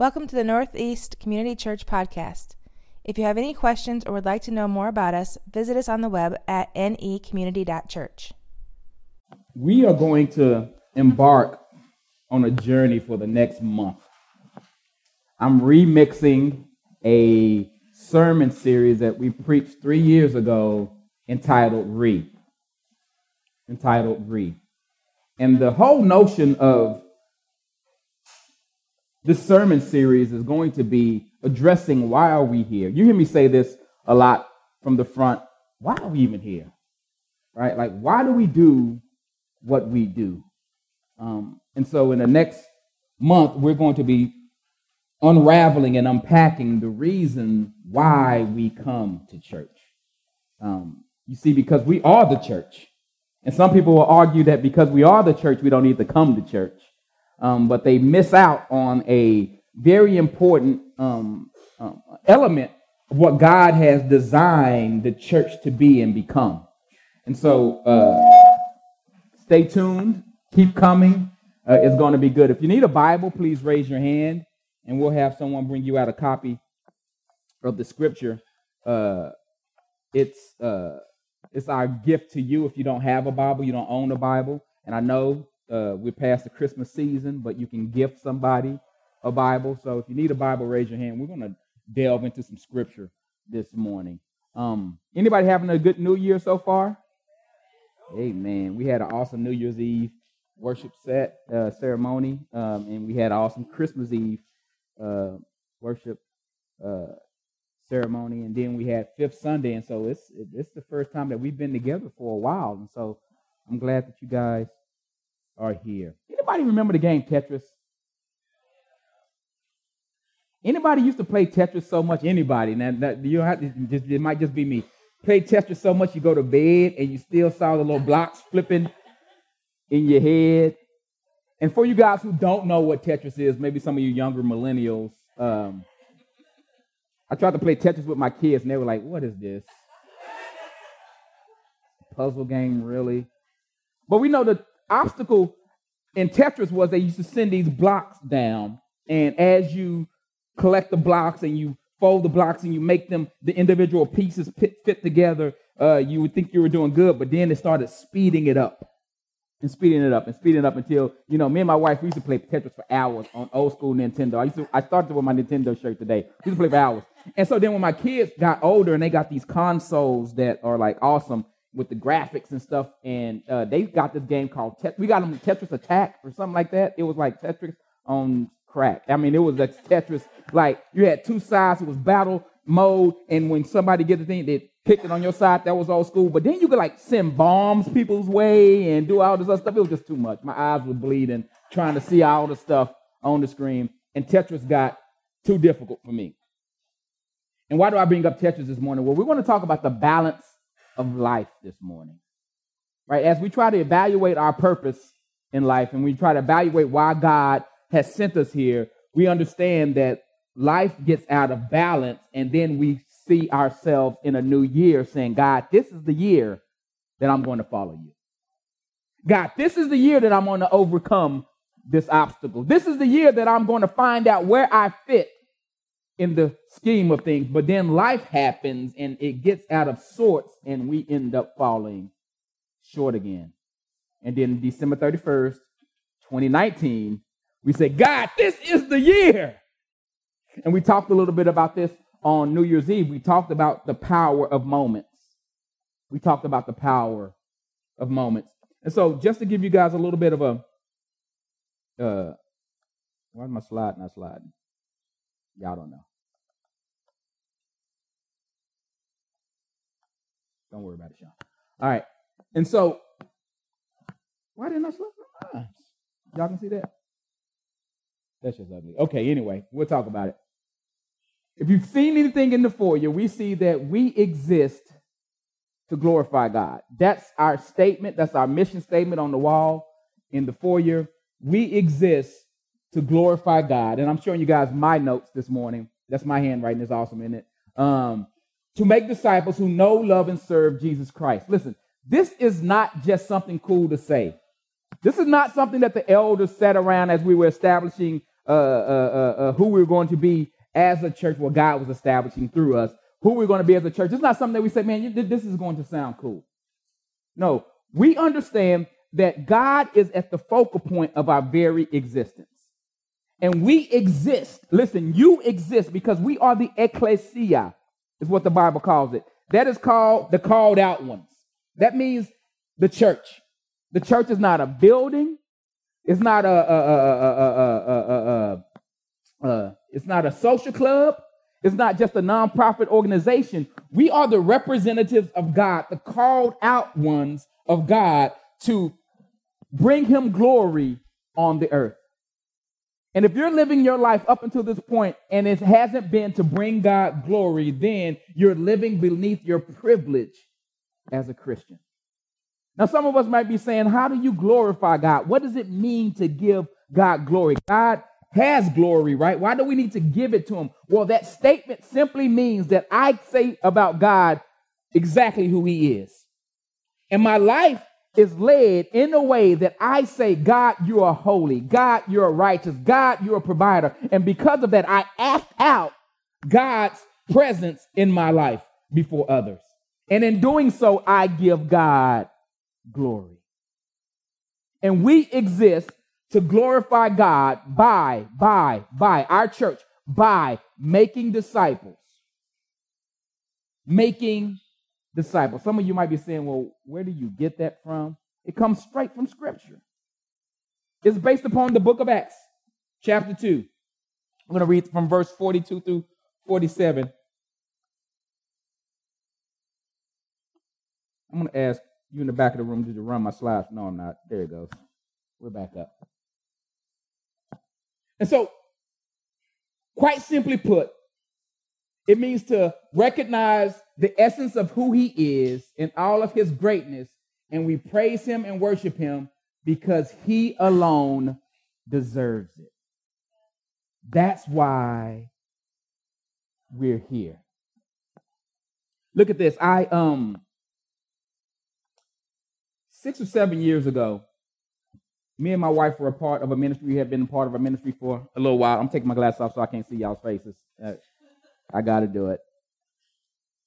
Welcome to the Northeast Community Church podcast. If you have any questions or would like to know more about us, visit us on the web at necommunity.church. We are going to embark on a journey for the next month. I'm remixing a sermon series that we preached three years ago entitled Re. Entitled Re. And the whole notion of this sermon series is going to be addressing why are we here. You hear me say this a lot from the front. Why are we even here? Right? Like, why do we do what we do? Um, and so, in the next month, we're going to be unraveling and unpacking the reason why we come to church. Um, you see, because we are the church. And some people will argue that because we are the church, we don't need to come to church um, but they miss out on a very important um, um, element of what God has designed the church to be and become. And so, uh, stay tuned, keep coming. Uh, it's going to be good. If you need a Bible, please raise your hand, and we'll have someone bring you out a copy of the scripture. Uh, it's uh, it's our gift to you. If you don't have a Bible, you don't own a Bible, and I know uh, we're past the Christmas season, but you can gift somebody a Bible. So if you need a Bible, raise your hand. We're going to delve into some scripture this morning. Um, anybody having a good New Year so far? Amen. We had an awesome New Year's Eve worship set uh, ceremony, um, and we had an awesome Christmas Eve uh, worship uh, ceremony, and then we had Fifth Sunday, and so it's it's the first time that we've been together for a while, and so I'm glad that you guys are here. Anybody remember the game Tetris? Anybody used to play Tetris so much? Anybody? Now, that, you have to, just, it might just be me. Play Tetris so much you go to bed and you still saw the little blocks flipping in your head. And for you guys who don't know what Tetris is, maybe some of you younger millennials, um, I tried to play Tetris with my kids and they were like, "What is this? Puzzle game, really?" But we know that obstacle in Tetris was they used to send these blocks down, and as you collect the blocks and you fold the blocks and you make them the individual pieces fit, fit together, uh, you would think you were doing good, but then it started speeding it up and speeding it up and speeding it up until you know me and my wife we used to play Tetris for hours on old school Nintendo. I used to I started with my Nintendo shirt today. We used to play for hours, and so then when my kids got older and they got these consoles that are like awesome, with the graphics and stuff. And uh, they got this game called Tet- we got them Tetris Attack or something like that. It was like Tetris on crack. I mean, it was like Tetris. Like you had two sides. It was battle mode, and when somebody get the thing, they picked it on your side. That was old school. But then you could like send bombs people's way and do all this other stuff. It was just too much. My eyes were bleeding trying to see all the stuff on the screen, and Tetris got too difficult for me. And why do I bring up Tetris this morning? Well, we're going to talk about the balance of life this morning. Right? As we try to evaluate our purpose in life and we try to evaluate why God has sent us here, we understand that life gets out of balance and then we see ourselves in a new year saying, God, this is the year that I'm going to follow you. God, this is the year that I'm going to overcome this obstacle. This is the year that I'm going to find out where I fit in the scheme of things. But then life happens and it gets out of sorts and we end up falling short again. And then December 31st, 2019, we say, God, this is the year. And we talked a little bit about this on New Year's Eve. We talked about the power of moments. We talked about the power of moments. And so, just to give you guys a little bit of a, uh, why is my slide not sliding? Y'all don't know. Don't worry about it, Sean. All right. And so, why didn't I slip my eyes? Y'all can see that? That's just ugly. Okay, anyway, we'll talk about it. If you've seen anything in the foyer, we see that we exist to glorify God. That's our statement. That's our mission statement on the wall in the foyer. We exist to glorify God. And I'm showing you guys my notes this morning. That's my handwriting. It's awesome, isn't it? Um, to make disciples who know, love, and serve Jesus Christ. Listen, this is not just something cool to say. This is not something that the elders sat around as we were establishing uh, uh, uh, uh, who we were going to be as a church, what God was establishing through us, who we're going to be as a church. It's not something that we say, man, you, this is going to sound cool. No, we understand that God is at the focal point of our very existence. And we exist. Listen, you exist because we are the ecclesia, is what the Bible calls it. That is called the called out ones. That means the church. The church is not a building. It's not a, a, a, a it's not a social club. It's not just a nonprofit organization. We are the representatives of God, the called out ones of God to bring him glory on the earth. And if you're living your life up until this point and it hasn't been to bring God glory, then you're living beneath your privilege as a Christian. Now, some of us might be saying, How do you glorify God? What does it mean to give God glory? God has glory, right? Why do we need to give it to him? Well, that statement simply means that I say about God exactly who he is. And my life is led in a way that I say, God, you are holy. God, you're righteous. God, you're a provider. And because of that, I act out God's presence in my life before others. And in doing so, I give God glory. And we exist to glorify God by, by, by our church, by making disciples. Making disciples. Some of you might be saying, well, where do you get that from? It comes straight from Scripture. It's based upon the book of Acts, chapter 2. I'm going to read from verse 42 through 47. I'm going to ask you in the back of the room, did you run my slides? No, I'm not. There it goes. We're back up. And so, quite simply put, it means to recognize the essence of who he is and all of his greatness, and we praise him and worship him because he alone deserves it. That's why we're here. Look at this. I um 6 or 7 years ago, me and my wife were a part of a ministry. We had been a part of a ministry for a little while. I'm taking my glass off so I can't see y'all's faces. Uh, I got to do it.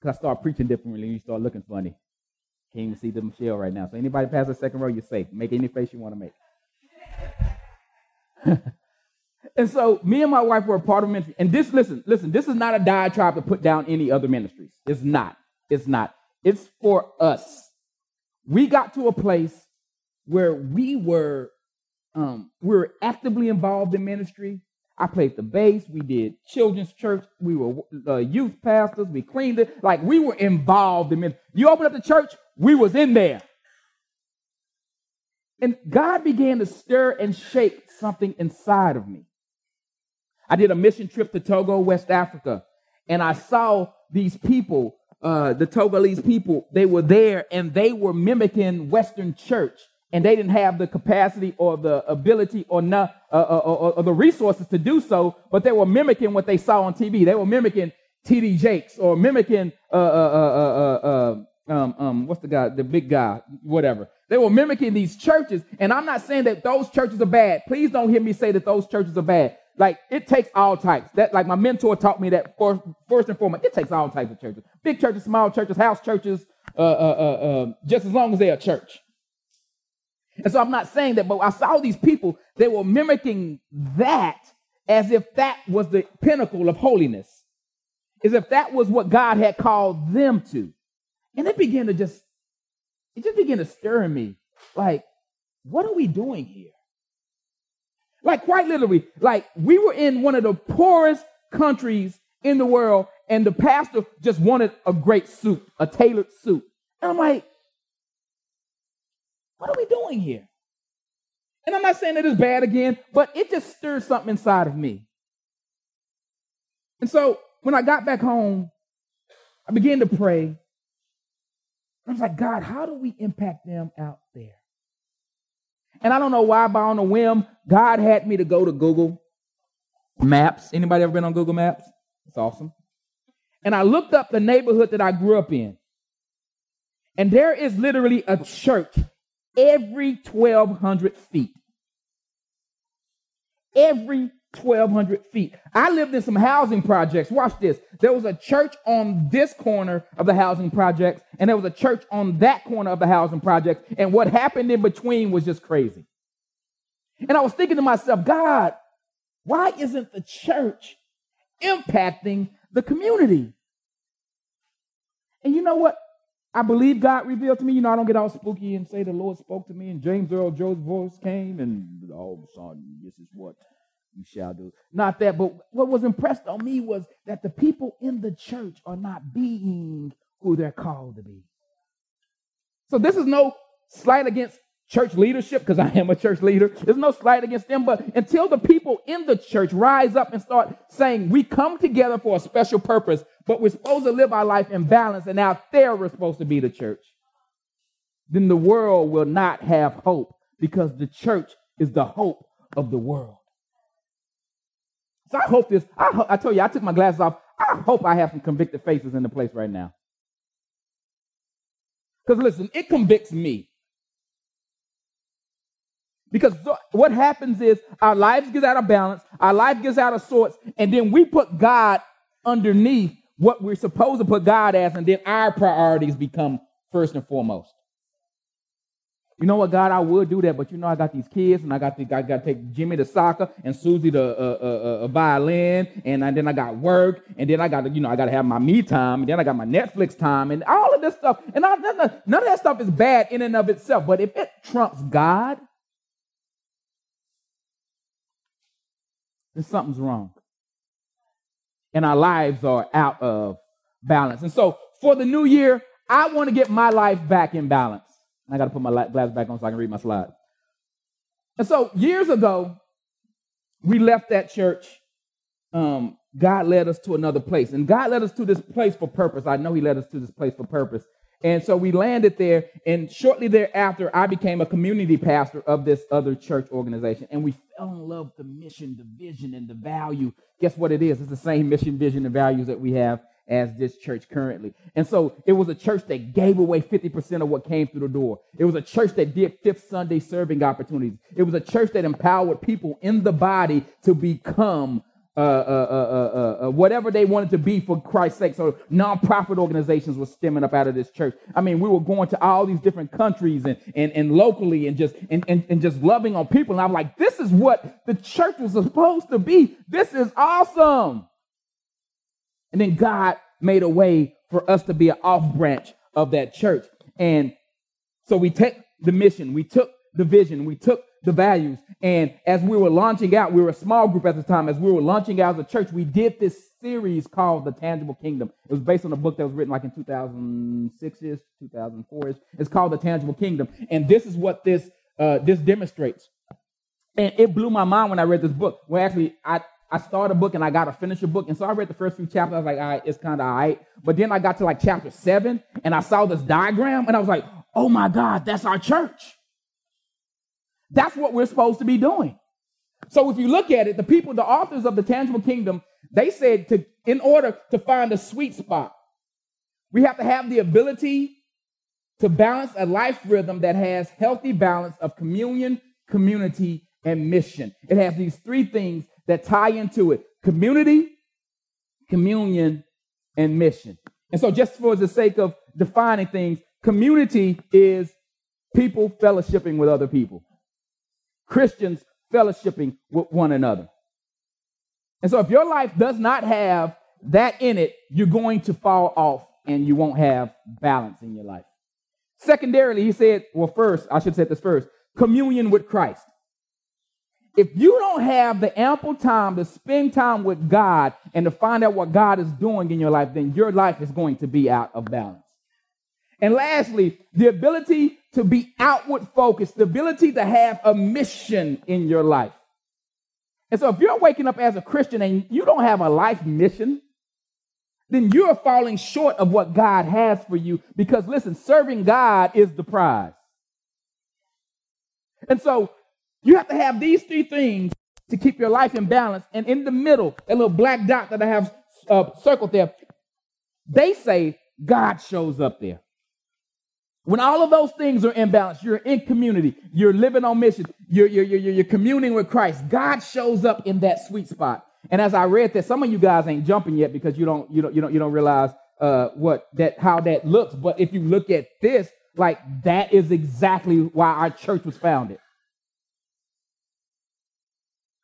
Because I start preaching differently you start looking funny. Can't even see the Michelle right now. So anybody pass the second row, you're safe. Make any face you want to make. and so me and my wife were a part of ministry. And this, listen, listen, this is not a diatribe to put down any other ministries. It's not. It's not. It's for us. We got to a place where we were um, we were actively involved in ministry. I played the bass. We did children's church. We were uh, youth pastors. We cleaned it. Like we were involved in ministry. You open up the church, we was in there. And God began to stir and shake something inside of me. I did a mission trip to Togo, West Africa, and I saw these people, uh, the Togolese people, they were there and they were mimicking Western church and they didn't have the capacity or the ability or, not, uh, uh, or, or the resources to do so, but they were mimicking what they saw on TV. They were mimicking T.D. Jakes or mimicking, uh, uh, um, um, what's the guy, the big guy, whatever. They were mimicking these churches, and I'm not saying that those churches are bad. Please don't hear me say that those churches are bad. Like it takes all types. That like my mentor taught me that for, first and foremost, it takes all types of churches, big churches, small churches, house churches, uh, uh, uh, just as long as they're a church. And so I'm not saying that, but I saw these people, they were mimicking that as if that was the pinnacle of holiness, as if that was what God had called them to. And it began to just, it just began to stir in me. Like, what are we doing here? Like, quite literally, like, we were in one of the poorest countries in the world, and the pastor just wanted a great suit, a tailored suit. And I'm like, what are we doing here? And I'm not saying that it's bad again, but it just stirs something inside of me. And so when I got back home, I began to pray. I was like, God, how do we impact them out there? And I don't know why, by on a whim, God had me to go to Google Maps. Anybody ever been on Google Maps? It's awesome. And I looked up the neighborhood that I grew up in. And there is literally a church every 1,200 feet. Every 1,200 feet. I lived in some housing projects. Watch this. There was a church on this corner of the housing projects, and there was a church on that corner of the housing projects. And what happened in between was just crazy. And I was thinking to myself, God, why isn't the church impacting the community? And you know what? I believe God revealed to me. You know, I don't get all spooky and say the Lord spoke to me and James Earl Jones' voice came and all of a sudden, this is what you shall do. Not that, but what was impressed on me was that the people in the church are not being who they're called to be. So this is no slight against church leadership because I am a church leader. There's no slight against them, but until the people in the church rise up and start saying, we come together for a special purpose, but we're supposed to live our life in balance, and out there we're supposed to be the church, then the world will not have hope because the church is the hope of the world. So I hope this, I, ho- I told you, I took my glasses off. I hope I have some convicted faces in the place right now. Because listen, it convicts me because what happens is our lives get out of balance, our life gets out of sorts, and then we put God underneath what we're supposed to put God as, and then our priorities become first and foremost. You know what, God, I would do that, but you know I got these kids, and I got to, I got to take Jimmy to soccer and Susie to uh, uh, uh, violin, and then I got work, and then I got to, you know, I got to have my me time, and then I got my Netflix time, and all of this stuff. And I, none, of, none of that stuff is bad in and of itself, but if it trumps God, then something's wrong. And our lives are out of balance. And so for the new year, I want to get my life back in balance. I got to put my glasses back on so I can read my slide. And so years ago, we left that church. Um, God led us to another place. And God led us to this place for purpose. I know He led us to this place for purpose. And so we landed there, and shortly thereafter, I became a community pastor of this other church organization. And we fell in love with the mission, the vision, and the value. Guess what it is? It's the same mission, vision, and values that we have as this church currently. And so it was a church that gave away 50% of what came through the door. It was a church that did fifth Sunday serving opportunities. It was a church that empowered people in the body to become uh uh, uh, uh, uh, whatever they wanted to be for Christ's sake. So nonprofit organizations were stemming up out of this church. I mean, we were going to all these different countries and, and, and locally and just and, and, and just loving on people. And I'm like, this is what the church was supposed to be. This is awesome. And then God made a way for us to be an off branch of that church. And so we took the mission, we took the vision, we took the values. And as we were launching out, we were a small group at the time. As we were launching out as a church, we did this series called The Tangible Kingdom. It was based on a book that was written like in 2006 ish, 2004 ish. It's called The Tangible Kingdom. And this is what this, uh, this demonstrates. And it blew my mind when I read this book. Well, actually, I, I started a book and I got to finish a book. And so I read the first few chapters. I was like, all right, it's kind of all right. But then I got to like chapter seven and I saw this diagram and I was like, oh my God, that's our church. That's what we're supposed to be doing. So if you look at it, the people, the authors of the tangible kingdom, they said to in order to find a sweet spot, we have to have the ability to balance a life rhythm that has healthy balance of communion, community, and mission. It has these three things that tie into it community, communion, and mission. And so, just for the sake of defining things, community is people fellowshipping with other people. Christians fellowshipping with one another. And so if your life does not have that in it, you're going to fall off and you won't have balance in your life. Secondarily, he said, well, first, I should say this first communion with Christ. If you don't have the ample time to spend time with God and to find out what God is doing in your life, then your life is going to be out of balance. And lastly, the ability to be outward focused, the ability to have a mission in your life. And so if you're waking up as a Christian and you don't have a life mission, then you're falling short of what God has for you because listen, serving God is the prize. And so you have to have these three things to keep your life in balance. And in the middle, that little black dot that I have uh, circled there, they say God shows up there. When all of those things are in balance, you're in community, you're living on mission, you're, you're, you're, you're communing with Christ. God shows up in that sweet spot. And as I read that, some of you guys ain't jumping yet because you don't, you don't, you don't, you don't realize uh, what that how that looks. But if you look at this, like that is exactly why our church was founded.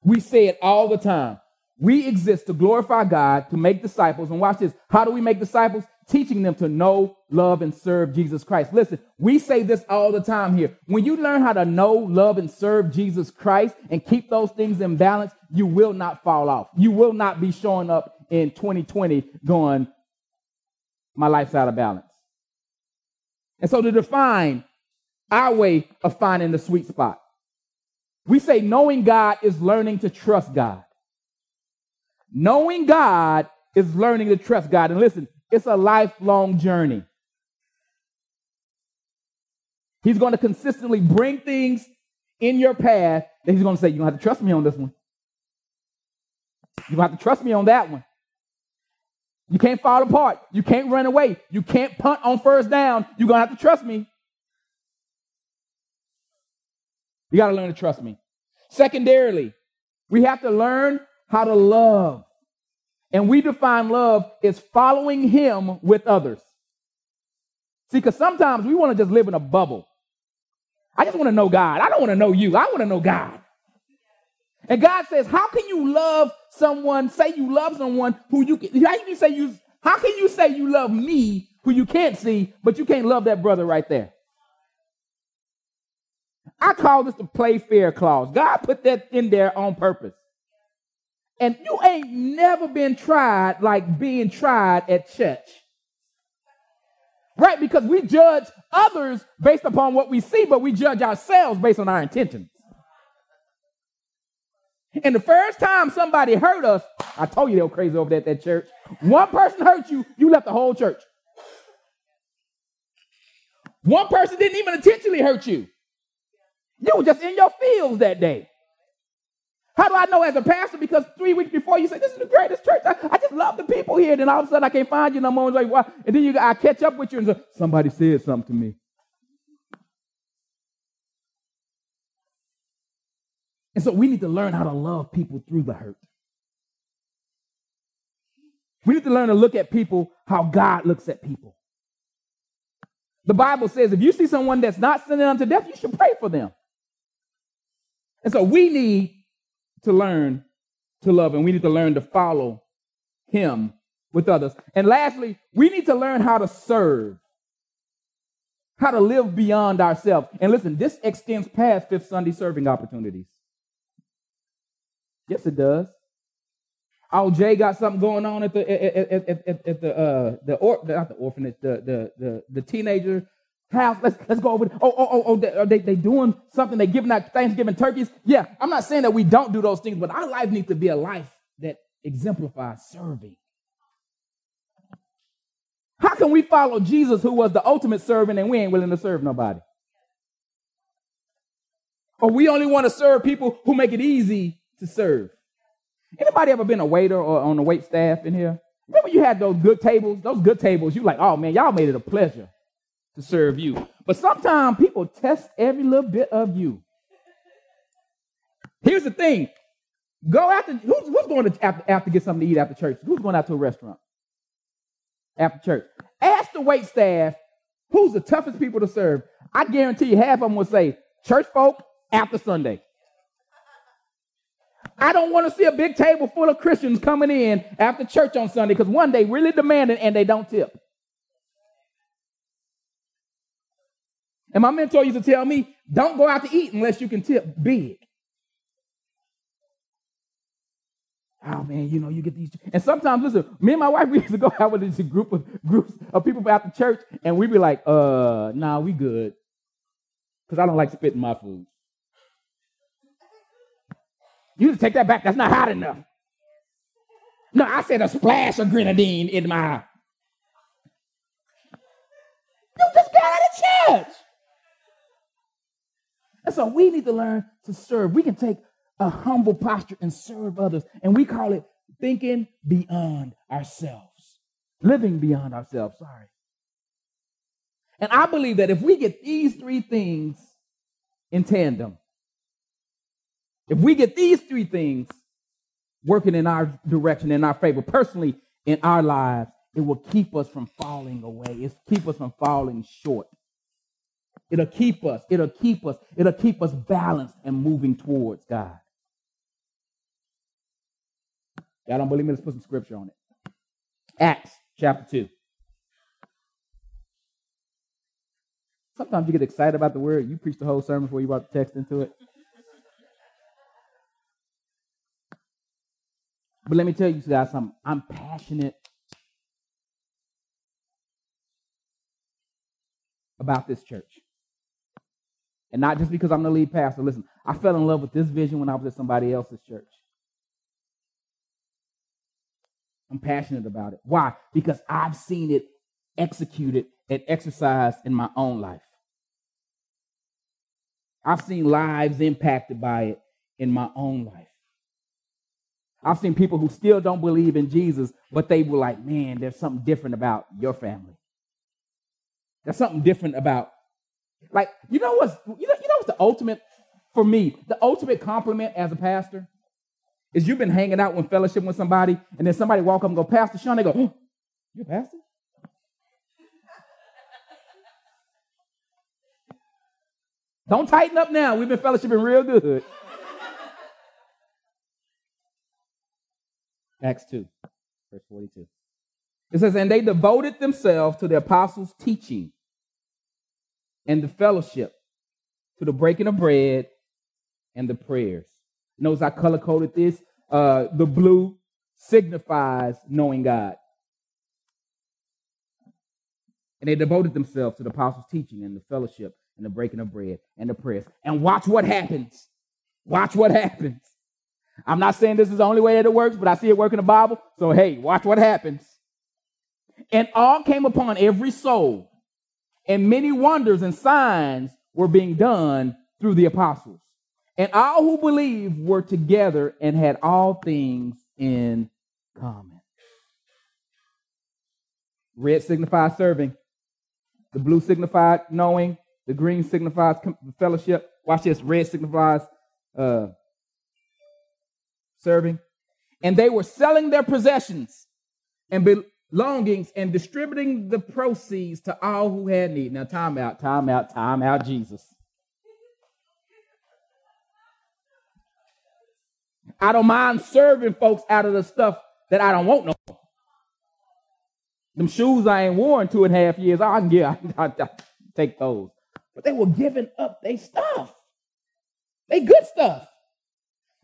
We say it all the time. We exist to glorify God, to make disciples. And watch this. How do we make disciples? Teaching them to know, love, and serve Jesus Christ. Listen, we say this all the time here. When you learn how to know, love, and serve Jesus Christ and keep those things in balance, you will not fall off. You will not be showing up in 2020 going, my life's out of balance. And so to define our way of finding the sweet spot, we say knowing God is learning to trust God. Knowing God is learning to trust God. And listen, it's a lifelong journey. He's going to consistently bring things in your path that he's going to say, You don't have to trust me on this one. You don't have to trust me on that one. You can't fall apart. You can't run away. You can't punt on first down. You're going to have to trust me. You got to learn to trust me. Secondarily, we have to learn how to love. And we define love as following him with others. See, because sometimes we want to just live in a bubble. I just want to know God. I don't want to know you. I want to know God. And God says, How can you love someone, say you love someone who you can, how can you say you, how can you say you love me who you can't see, but you can't love that brother right there? I call this the play fair clause. God put that in there on purpose. And you ain't never been tried like being tried at church. Right? Because we judge others based upon what we see, but we judge ourselves based on our intentions. And the first time somebody hurt us, I told you they were crazy over there at that church. One person hurt you, you left the whole church. One person didn't even intentionally hurt you. You were just in your fields that day. How do I know as a pastor? Because three weeks before you say, This is the greatest church. I, I just love the people here. Then all of a sudden I can't find you no more. Like, why? And then you I catch up with you and say, Somebody said something to me. And so we need to learn how to love people through the hurt. We need to learn to look at people how God looks at people. The Bible says if you see someone that's not sinning unto death, you should pray for them. And so we need to learn to love and we need to learn to follow him with others. And lastly, we need to learn how to serve, how to live beyond ourselves. And listen, this extends past Fifth Sunday serving opportunities. Yes, it does. Oh, Jay got something going on at the at, at, at, at the uh the or not the orphanage the the the, the teenager house. Let's let's go over. Oh oh oh oh. They, are they they doing something? They giving out Thanksgiving turkeys. Yeah, I'm not saying that we don't do those things, but our life needs to be a life that exemplifies serving. How can we follow Jesus, who was the ultimate servant, and we ain't willing to serve nobody? Or we only want to serve people who make it easy to serve. Anybody ever been a waiter or on the wait staff in here? Remember you had those good tables? Those good tables, you like, oh man, y'all made it a pleasure to serve you. But sometimes people test every little bit of you. Here's the thing. Go after who's, who's going to after, after get something to eat after church? Who's going out to a restaurant after church? Ask the wait staff who's the toughest people to serve. I guarantee you half of them will say church folk after Sunday. I don't want to see a big table full of Christians coming in after church on Sunday because one, they really demand it and they don't tip. And my mentor used to tell me, don't go out to eat unless you can tip big. Oh man, you know, you get these. And sometimes, listen, me and my wife, we used to go out with this group of groups of people after church, and we'd be like, uh, nah, we good. Because I don't like spitting my food. You need to take that back. That's not hot enough. No, I said a splash of grenadine in my. You just got out of church. And so we need to learn to serve. We can take a humble posture and serve others. And we call it thinking beyond ourselves, living beyond ourselves. Sorry. And I believe that if we get these three things in tandem, if we get these three things working in our direction, in our favor, personally in our lives, it will keep us from falling away. It's keep us from falling short. It'll keep us, it'll keep us, it'll keep us balanced and moving towards God. Y'all don't believe me? Let's put some scripture on it. Acts chapter 2. Sometimes you get excited about the word. You preach the whole sermon before you brought the text into it. But let me tell you guys something. I'm passionate about this church. And not just because I'm the lead pastor. Listen, I fell in love with this vision when I was at somebody else's church. I'm passionate about it. Why? Because I've seen it executed and exercised in my own life. I've seen lives impacted by it in my own life. I've seen people who still don't believe in Jesus, but they were like, man, there's something different about your family. There's something different about, like, you know what's, you know, you know what's the ultimate, for me, the ultimate compliment as a pastor is you've been hanging out with fellowship with somebody, and then somebody walk up and go, Pastor Sean, they go, oh, you pastor? Don't tighten up now. We've been fellowshipping real good. Acts 2, verse 42. It says, And they devoted themselves to the apostles' teaching and the fellowship, to the breaking of bread and the prayers. Notice I color coded this. Uh, the blue signifies knowing God. And they devoted themselves to the apostles' teaching and the fellowship and the breaking of bread and the prayers. And watch what happens. Watch what happens. I'm not saying this is the only way that it works, but I see it work in the Bible. So, hey, watch what happens. And all came upon every soul, and many wonders and signs were being done through the apostles. And all who believed were together and had all things in common. Red signifies serving, the blue signified knowing, the green signifies fellowship. Watch this. Red signifies uh, serving. And they were selling their possessions and belongings and distributing the proceeds to all who had need. Now, time out, time out, time out, Jesus. I don't mind serving folks out of the stuff that I don't want no more. Them shoes I ain't worn two and a half years, I can get, I, I, I take those. But they were giving up their stuff, they good stuff,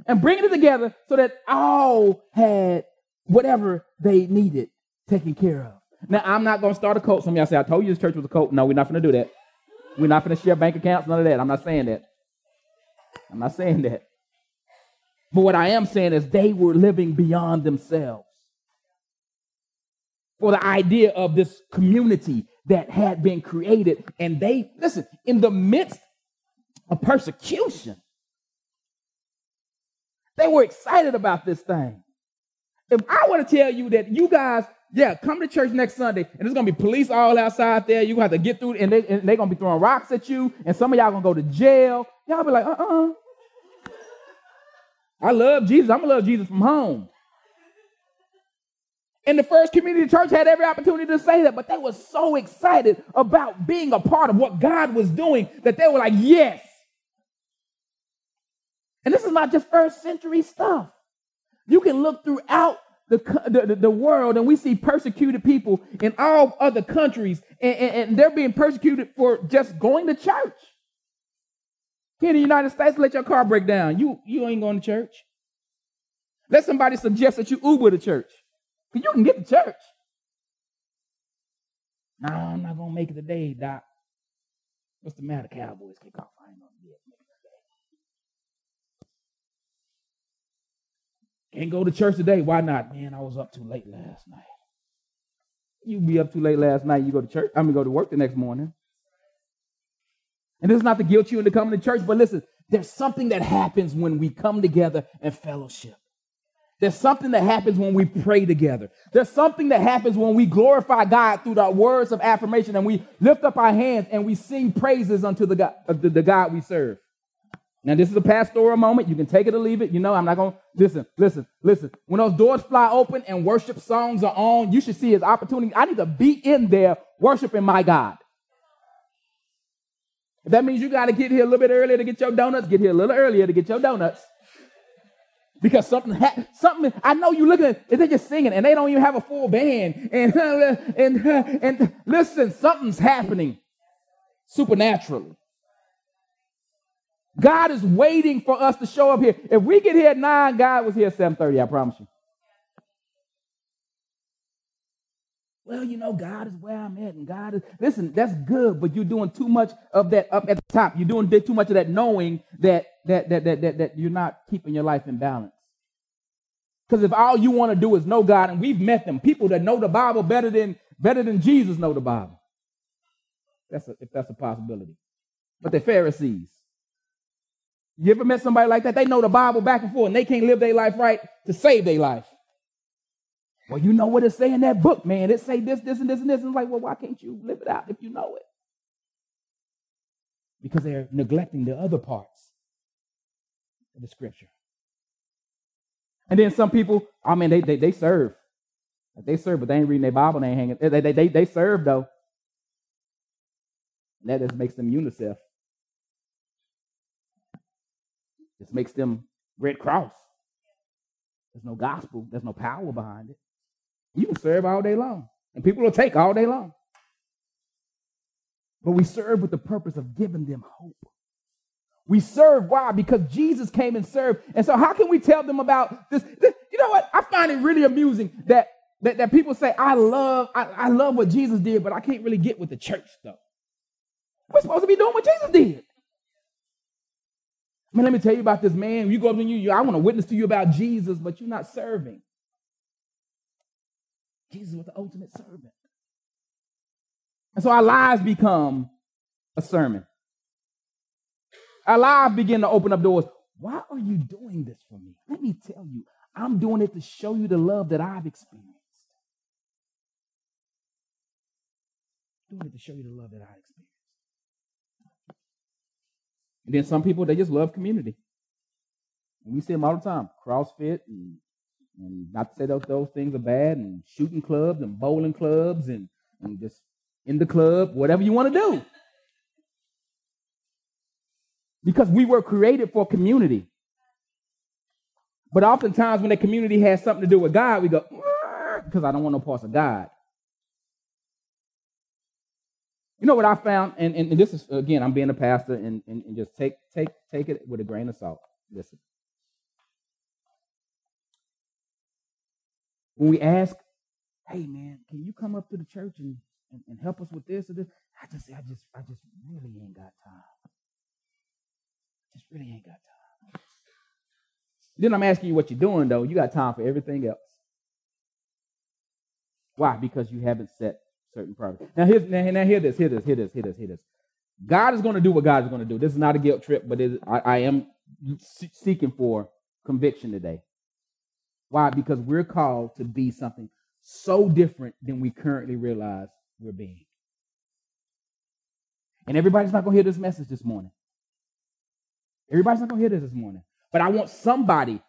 and bringing it together so that all had whatever they needed taken care of. Now, I'm not going to start a cult. Some of y'all say, I told you this church was a cult. No, we're not going to do that. We're not going to share bank accounts, none of that. I'm not saying that. I'm not saying that. But what I am saying is they were living beyond themselves for the idea of this community that had been created. And they, listen, in the midst of persecution, they were excited about this thing. If I want to tell you that you guys, yeah, come to church next Sunday, and there's gonna be police all outside there. You have to get through, and, they, and they're gonna be throwing rocks at you, and some of y'all gonna go to jail. Y'all be like, uh-uh. I love Jesus. I'm gonna love Jesus from home. And the first community church had every opportunity to say that, but they were so excited about being a part of what God was doing that they were like, yes. And this is not just first century stuff. You can look throughout the, the, the world and we see persecuted people in all other countries, and, and, and they're being persecuted for just going to church. Here in the United States, let your car break down. You, you ain't going to church. Let somebody suggest that you Uber to church. You can get to church. No, I'm not going to make it today, Doc. What's the matter, Cowboys kick off? I ain't going to get Can't go to church today. Why not? Man, I was up too late last night. You be up too late last night. You go to church. I'm gonna go to work the next morning. And this is not to guilt you into coming to church, but listen, there's something that happens when we come together and fellowship. There's something that happens when we pray together. There's something that happens when we glorify God through the words of affirmation and we lift up our hands and we sing praises unto the God, uh, the, the God we serve. Now, this is a pastoral moment. You can take it or leave it. You know, I'm not going to listen, listen, listen. When those doors fly open and worship songs are on, you should see his opportunity. I need to be in there worshiping my God. If that means you got to get here a little bit earlier to get your donuts, get here a little earlier to get your donuts. Because something, ha- something. I know you looking at, they're just singing, and they don't even have a full band. And and and listen, something's happening supernaturally. God is waiting for us to show up here. If we get here at nine, God was here at seven thirty. I promise you. Well, you know, God is where I'm at, and God is. Listen, that's good, but you're doing too much of that up at the top. You're doing too much of that knowing that that that that that, that you're not keeping your life in balance. Because if all you want to do is know God, and we've met them, people that know the Bible better than better than Jesus know the Bible. That's a, if that's a possibility. But they're Pharisees. You ever met somebody like that? They know the Bible back and forth, and they can't live their life right to save their life. Well, you know what it say in that book, man. It say this, this, and this, and this. And it's like, well, why can't you live it out if you know it? Because they're neglecting the other parts of the scripture. And then some people, I mean, they they, they serve. They serve, but they ain't reading their Bible, they ain't hanging. They, they, they, they serve though. And that just makes them UNICEF. This makes them Red Cross. There's no gospel, there's no power behind it. You can serve all day long, and people will take all day long. But we serve with the purpose of giving them hope. We serve why? Because Jesus came and served. And so, how can we tell them about this? this you know what? I find it really amusing that that, that people say, I love, I, I love what Jesus did, but I can't really get with the church stuff. We're supposed to be doing what Jesus did. I mean, let me tell you about this man. You go up to you, I want to witness to you about Jesus, but you're not serving. Jesus was the ultimate servant. And so our lives become a sermon. Our lives begin to open up doors. Why are you doing this for me? Let me tell you, I'm doing it to show you the love that I've experienced. I'm doing it to show you the love that I experienced. And then some people, they just love community. And we see them all the time CrossFit and and not to say that those things are bad, and shooting clubs and bowling clubs and, and just in the club, whatever you want to do. Because we were created for community. But oftentimes, when the community has something to do with God, we go, because I don't want no parts of God. You know what I found, and, and, and this is again, I'm being a pastor, and, and, and just take take take it with a grain of salt. Listen. When we ask, hey man, can you come up to the church and, and, and help us with this or this? I just say, I just, I just really ain't got time. Just really ain't got time. Then I'm asking you what you're doing though. You got time for everything else. Why? Because you haven't set certain priorities. Now here's now, now hear this, hear this, hear this, hear this, hear this. God is going to do what God is going to do. This is not a guilt trip, but I, I am seeking for conviction today. Why? Because we're called to be something so different than we currently realize we're being. And everybody's not going to hear this message this morning. Everybody's not going to hear this this morning. But I want somebody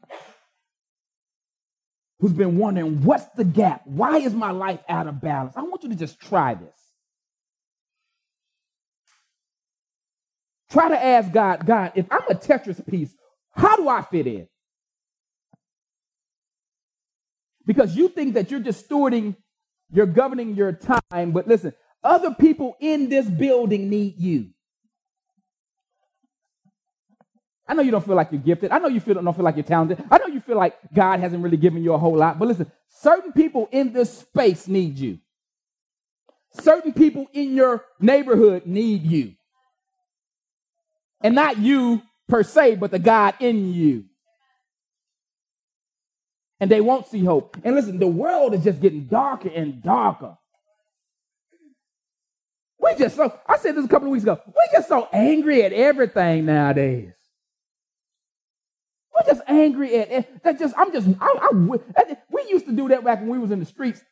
who's been wondering, what's the gap? Why is my life out of balance? I want you to just try this. Try to ask God, God, if I'm a Tetris piece, how do I fit in? because you think that you're just stewarding, you're governing your time. But listen, other people in this building need you. I know you don't feel like you're gifted. I know you feel, don't feel like you're talented. I know you feel like God hasn't really given you a whole lot. But listen, certain people in this space need you. Certain people in your neighborhood need you. And not you per se, but the God in you and they won't see hope. And listen, the world is just getting darker and darker. We just so, I said this a couple of weeks ago, we just so angry at everything nowadays. We're just angry at, at that. Just I'm just I, I, we used to do that back when we was in the streets.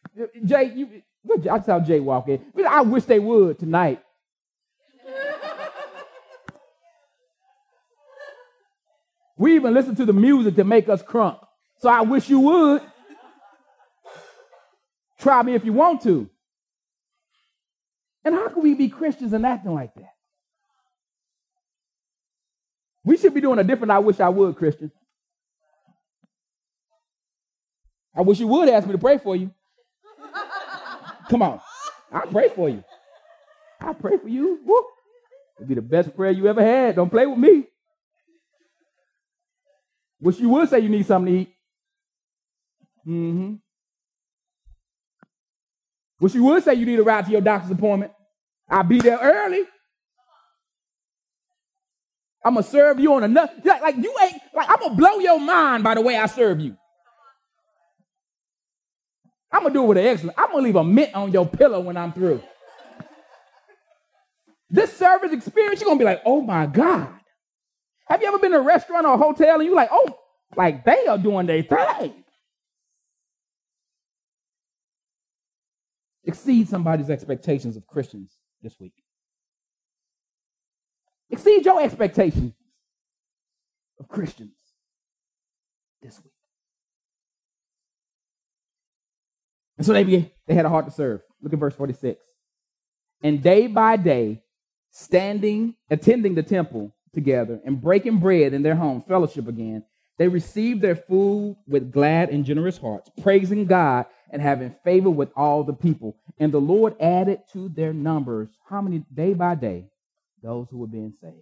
Jay, you, I tell Jay walk in. I wish they would tonight. we even listen to the music to make us crunk. So I wish you would. Try me if you want to. And how can we be Christians and acting like that? We should be doing a different I wish I would, Christian. I wish you would ask me to pray for you. Come on. I'll pray for you. I'll pray for you. Woo. It'll be the best prayer you ever had. Don't play with me. Wish you would say you need something to eat. Mm-hmm. Wish you would say you need a ride to your doctor's appointment. I'll be there early. I'm gonna serve you on another. Like, like you ain't like I'm gonna blow your mind by the way I serve you. I'm gonna do it with an excellent. I'm gonna leave a mint on your pillow when I'm through. This service experience, you're gonna be like, oh my God. Have you ever been to a restaurant or a hotel and you're like, oh, like they are doing their thing? Exceed somebody's expectations of Christians this week. Exceed your expectations of Christians this week. And so they, began, they had a heart to serve. Look at verse 46. And day by day, standing, attending the temple together and breaking bread in their home, fellowship again, they received their food with glad and generous hearts, praising God and having favor with all the people. And the Lord added to their numbers, how many day by day? Those who were being saved.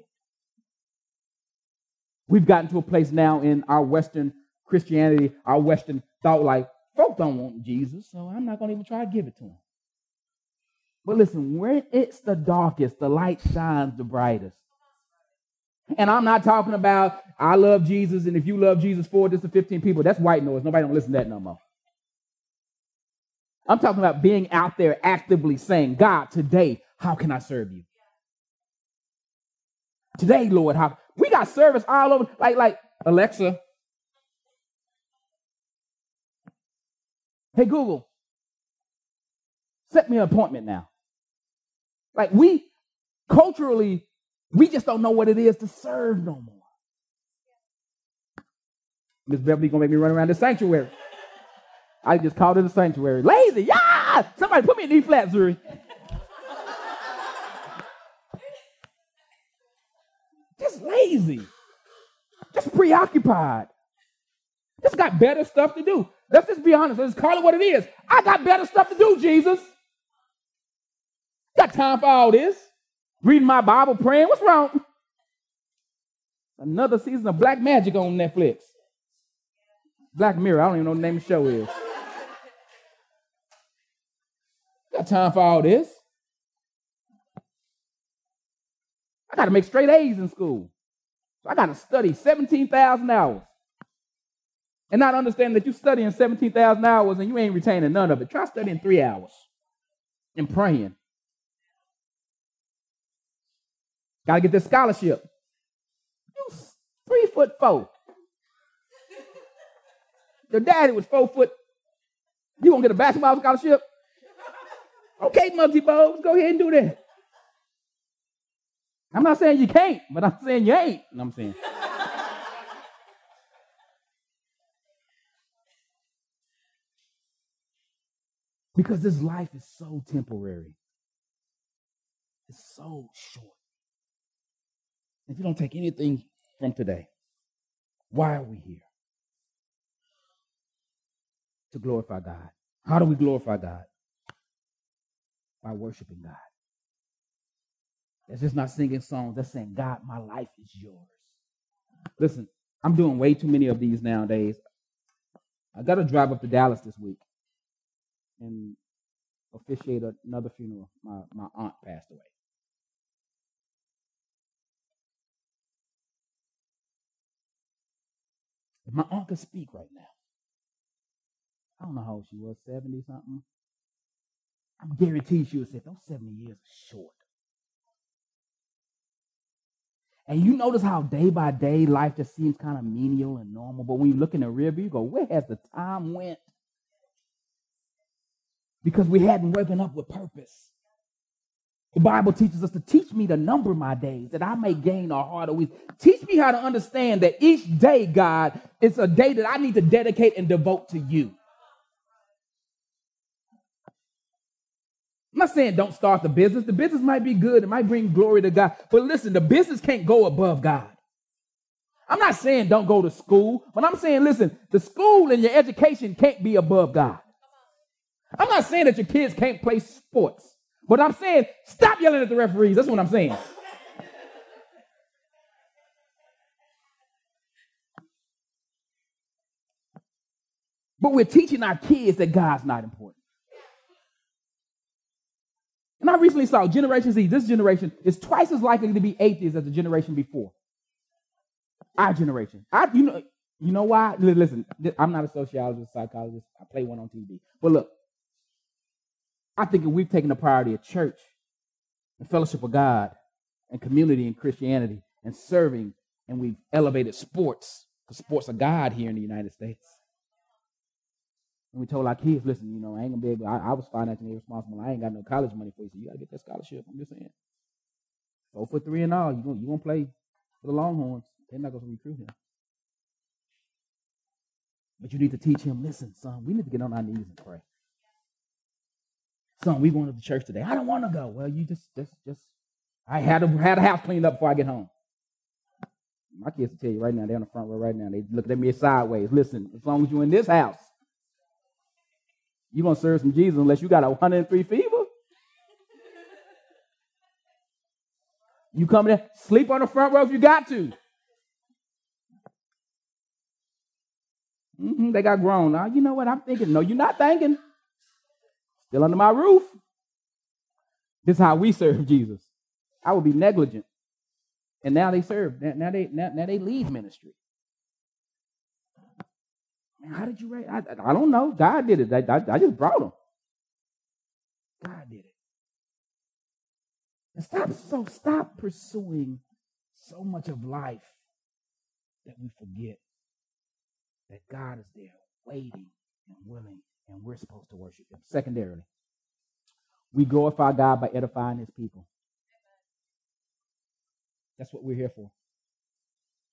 We've gotten to a place now in our Western Christianity, our Western thought like, folk don't want Jesus, so I'm not going to even try to give it to them. But listen, when it's the darkest, the light shines the brightest. And I'm not talking about I love Jesus, and if you love Jesus for this to 15 people, that's white noise. Nobody don't listen to that no more. I'm talking about being out there actively saying, God, today, how can I serve you? Today, Lord, how we got service all over, like, like Alexa. Hey Google, set me an appointment now. Like we culturally we just don't know what it is to serve no more. Miss Beverly gonna make me run around the sanctuary. I just called it a sanctuary. Lazy, yeah! Somebody put me in E flat, Zuri. Just preoccupied. Just got better stuff to do. Let's just be honest. Let's call it what it is. I got better stuff to do, Jesus. Got time for all this reading my Bible, praying. What's wrong? Another season of Black Magic on Netflix. Black Mirror. I don't even know what the name of the show is. Got time for all this. I got to make straight A's in school. So I got to study 17,000 hours. And not understand that you're studying 17,000 hours and you ain't retaining none of it. Try studying three hours and praying. Got to get this scholarship. You three foot four. Your daddy was four foot. You gonna get a basketball scholarship? Okay, Muggsy Bogues, go ahead and do that. I'm not saying you can't, but I'm saying you ain't. I'm saying. because this life is so temporary. It's so short. If you don't take anything from today, why are we here? To glorify God. How do we glorify God? By worshiping God. That's just not singing songs. That's saying, God, my life is yours. Listen, I'm doing way too many of these nowadays. I got to drive up to Dallas this week and officiate another funeral. My, my aunt passed away. If my aunt could speak right now, I don't know how old she was, 70 something. I guarantee she would say, those 70 years are short. And you notice how day by day life just seems kind of menial and normal. But when you look in the rear view, you go, where has the time went? Because we hadn't woken up with purpose. The Bible teaches us to teach me to number my days that I may gain a heart of wisdom. Teach me how to understand that each day, God, is a day that I need to dedicate and devote to you. I'm not saying don't start the business. The business might be good, it might bring glory to God. But listen, the business can't go above God. I'm not saying don't go to school, but I'm saying, listen, the school and your education can't be above God. I'm not saying that your kids can't play sports, but I'm saying stop yelling at the referees. That's what I'm saying. But we're teaching our kids that God's not important. And I recently saw Generation Z, this generation is twice as likely to be atheists as the generation before. Our generation. I, you know, you know why? Listen, I'm not a sociologist, psychologist. I play one on TV. But look, I think if we've taken the priority of church and fellowship of God and community and Christianity and serving, and we've elevated sports, because sports are God here in the United States. And we told our kids, listen, you know, I ain't gonna be able. I, I was financially responsible. I ain't got no college money for you, so you gotta get that scholarship. I'm just saying. Four for three and all. You gonna you gonna play for the Longhorns? They're not gonna recruit him. But you need to teach him. Listen, son, we need to get on our knees and pray. Son, we going to the church today. I don't want to go. Well, you just just just. I had to had a house cleaned up before I get home. My kids will tell you right now. They're on the front row right now. They looking at me sideways. Listen, as long as you're in this house, you gonna serve some Jesus unless you got a 103 fever. You come in, sleep on the front row if you got to. Mm-hmm, they got grown. Now, you know what I'm thinking? No, you're not thinking. Still under my roof. This is how we serve Jesus. I would be negligent. And now they serve. Now they now, now they leave ministry. Man, how did you raise? I, I don't know. God did it. I, I, I just brought them. God did it. And stop so stop pursuing so much of life that we forget that God is there waiting and willing, and we're supposed to worship him. Secondarily, we glorify God by edifying his people. That's what we're here for.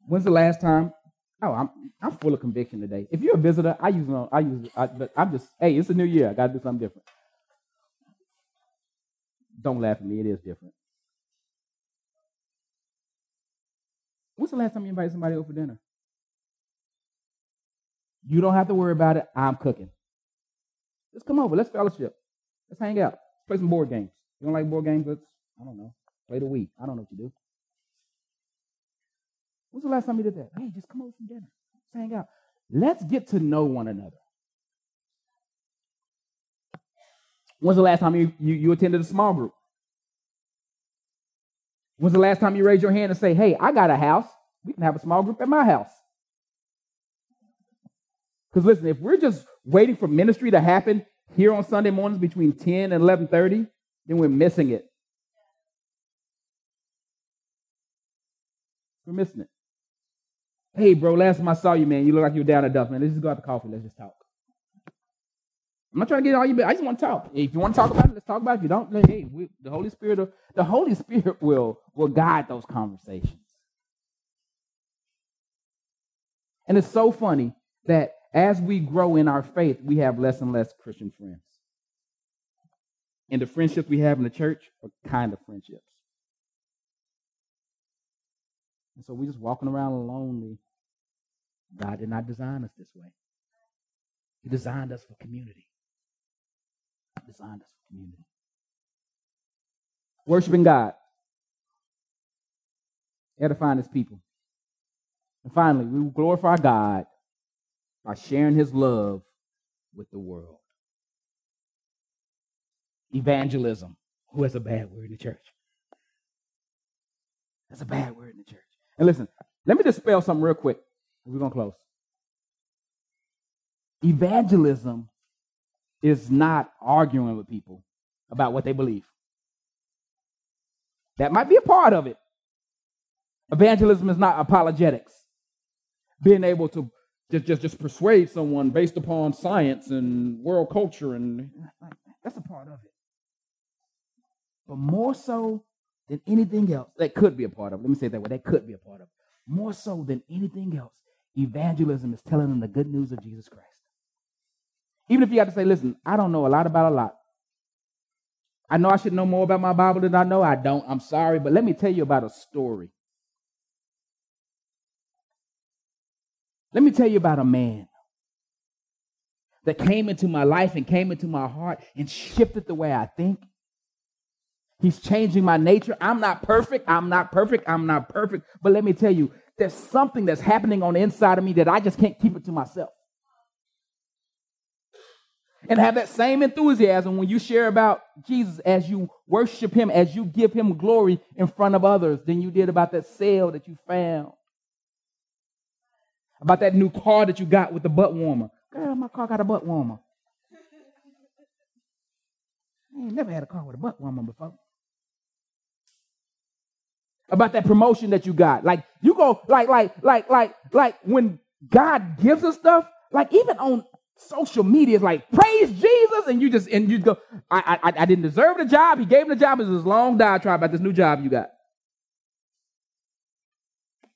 When's the last time Oh, I'm I'm full of conviction today. If you're a visitor, I use no, I use I, but I'm just hey, it's a new year. I got to do something different. Don't laugh at me. It is different. When's the last time you invited somebody over for dinner? You don't have to worry about it. I'm cooking. Let's come over. Let's fellowship. Let's hang out. Play some board games. You don't like board games? Let's I don't know. Play the Wii. I don't know what you do. When's the last time you did that? Hey, just come over for dinner. Let's hang out. Let's get to know one another. When's the last time you, you, you attended a small group? When's the last time you raised your hand and say, hey, I got a house. We can have a small group at my house. Because listen, if we're just waiting for ministry to happen here on Sunday mornings between 10 and 11:30, then we're missing it. We're missing it. Hey, bro, last time I saw you, man, you look like you were down a dust, man. Let's just go out to coffee. Let's just talk. I'm not trying to get all you. but I just want to talk. If you want to talk about it, let's talk about it. If you don't, hey, we, the Holy Spirit, the Holy Spirit will will guide those conversations. And it's so funny that as we grow in our faith, we have less and less Christian friends. And the friendships we have in the church are kind of friendships. And so we're just walking around lonely God did not design us this way. He designed us for community. He designed us for community. Worshiping God. Edifying his people. And finally, we will glorify God by sharing his love with the world. Evangelism. Who has a bad word in the church? That's a bad word in the church. And listen, let me just spell something real quick. We're going to close. Evangelism is not arguing with people about what they believe. That might be a part of it. Evangelism is not apologetics. Being able to just, just, just persuade someone based upon science and world culture, and that's a part of it. But more so than anything else, that could be a part of. Let me say it that way. That could be a part of. More so than anything else, evangelism is telling them the good news of Jesus Christ. Even if you have to say, listen, I don't know a lot about a lot. I know I should know more about my Bible than I know. I don't. I'm sorry, but let me tell you about a story. Let me tell you about a man that came into my life and came into my heart and shifted the way I think. He's changing my nature. I'm not perfect. I'm not perfect. I'm not perfect. But let me tell you, there's something that's happening on the inside of me that I just can't keep it to myself and have that same enthusiasm when you share about Jesus as you worship him, as you give him glory in front of others than you did about that sale that you found. About that new car that you got with the butt warmer. Girl, my car got a butt warmer. I ain't never had a car with a butt warmer before. About that promotion that you got. Like you go like like like like like when God gives us stuff, like even on social media is like praise Jesus, and you just and you go, I I I didn't deserve the job. He gave me the job. It's this long diatribe about this new job you got.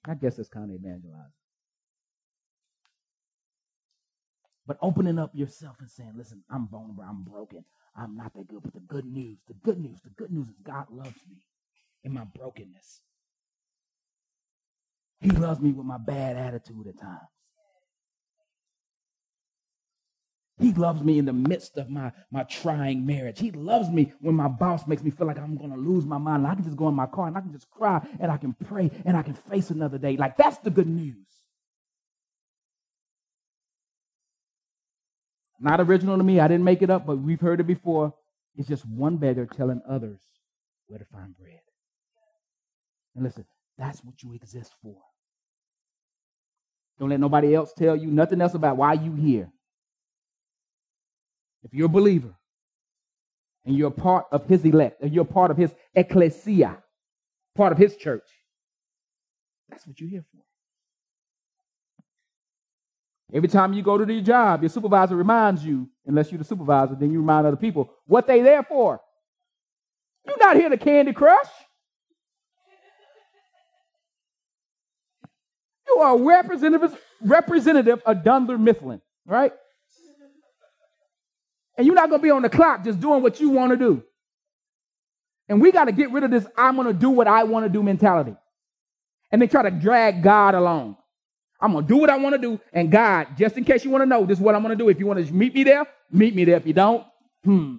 I guess it's kind of evangelizing. But opening up yourself and saying, listen, I'm vulnerable, I'm broken, I'm not that good. But the good news, the good news, the good news is God loves me in my brokenness. He loves me with my bad attitude at times. He loves me in the midst of my, my trying marriage. He loves me when my boss makes me feel like I'm going to lose my mind. I can just go in my car and I can just cry and I can pray and I can face another day. Like, that's the good news. Not original to me. I didn't make it up, but we've heard it before. It's just one beggar telling others where to find bread. And listen, that's what you exist for. Don't let nobody else tell you nothing else about why you here. If you're a believer and you're part of his elect, and you're part of his ecclesia, part of his church, that's what you're here for. Every time you go to your job, your supervisor reminds you, unless you're the supervisor, then you remind other people what they there for. You're not here to Candy Crush. You are representative, representative of Dunder Mifflin, right? And you're not going to be on the clock just doing what you want to do. And we got to get rid of this I'm going to do what I want to do mentality. And they try to drag God along. I'm going to do what I want to do. And God, just in case you want to know, this is what I'm going to do. If you want to meet me there, meet me there. If you don't, hmm.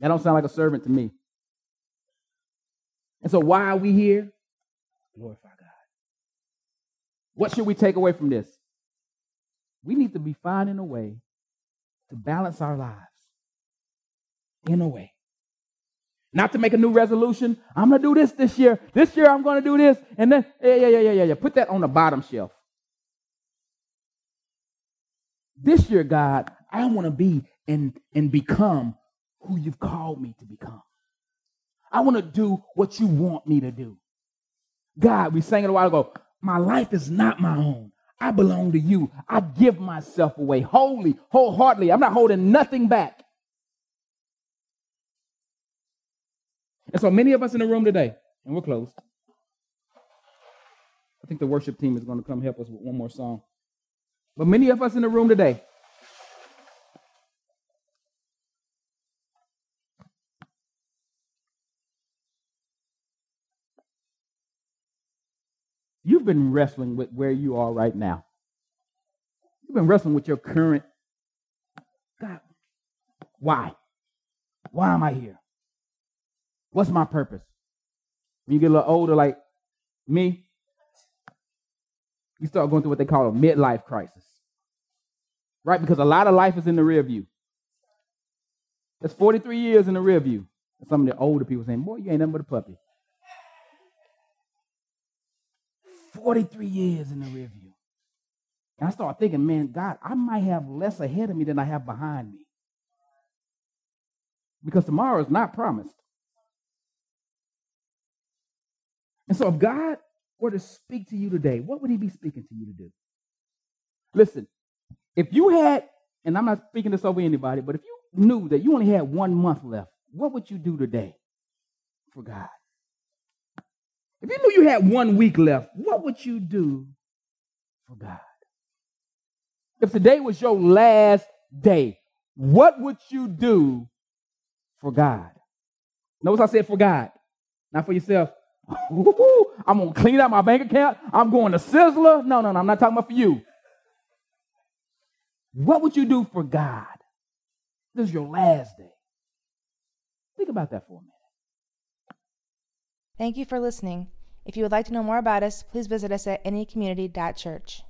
That don't sound like a servant to me. And so why are we here? Glorify God. What should we take away from this? We need to be finding a way to balance our lives in a way. Not to make a new resolution. I'm going to do this this year. This year I'm going to do this. And then, yeah, yeah, yeah, yeah, yeah. Put that on the bottom shelf. This year, God, I want to be and, and become who you've called me to become. I want to do what you want me to do. God, we sang it a while ago. My life is not my own. I belong to you. I give myself away wholly, wholeheartedly. I'm not holding nothing back. And so many of us in the room today, and we're closed. I think the worship team is going to come help us with one more song. But many of us in the room today, You've been wrestling with where you are right now. You've been wrestling with your current God. Why? Why am I here? What's my purpose? When you get a little older, like me, you start going through what they call a midlife crisis. Right? Because a lot of life is in the rear view. That's 43 years in the rear view. some of the older people saying, Boy, you ain't nothing but a puppy. 43 years in the rear. And I start thinking, man, God, I might have less ahead of me than I have behind me. Because tomorrow is not promised. And so if God were to speak to you today, what would he be speaking to you to do? Listen, if you had, and I'm not speaking this over anybody, but if you knew that you only had one month left, what would you do today for God? If you knew you had one week left, what would you do for God? If today was your last day, what would you do for God? Notice I said for God, not for yourself. I'm going to clean out my bank account. I'm going to Sizzler. No, no, no. I'm not talking about for you. What would you do for God? This is your last day. Think about that for a minute. Thank you for listening. If you would like to know more about us, please visit us at anycommunity.church.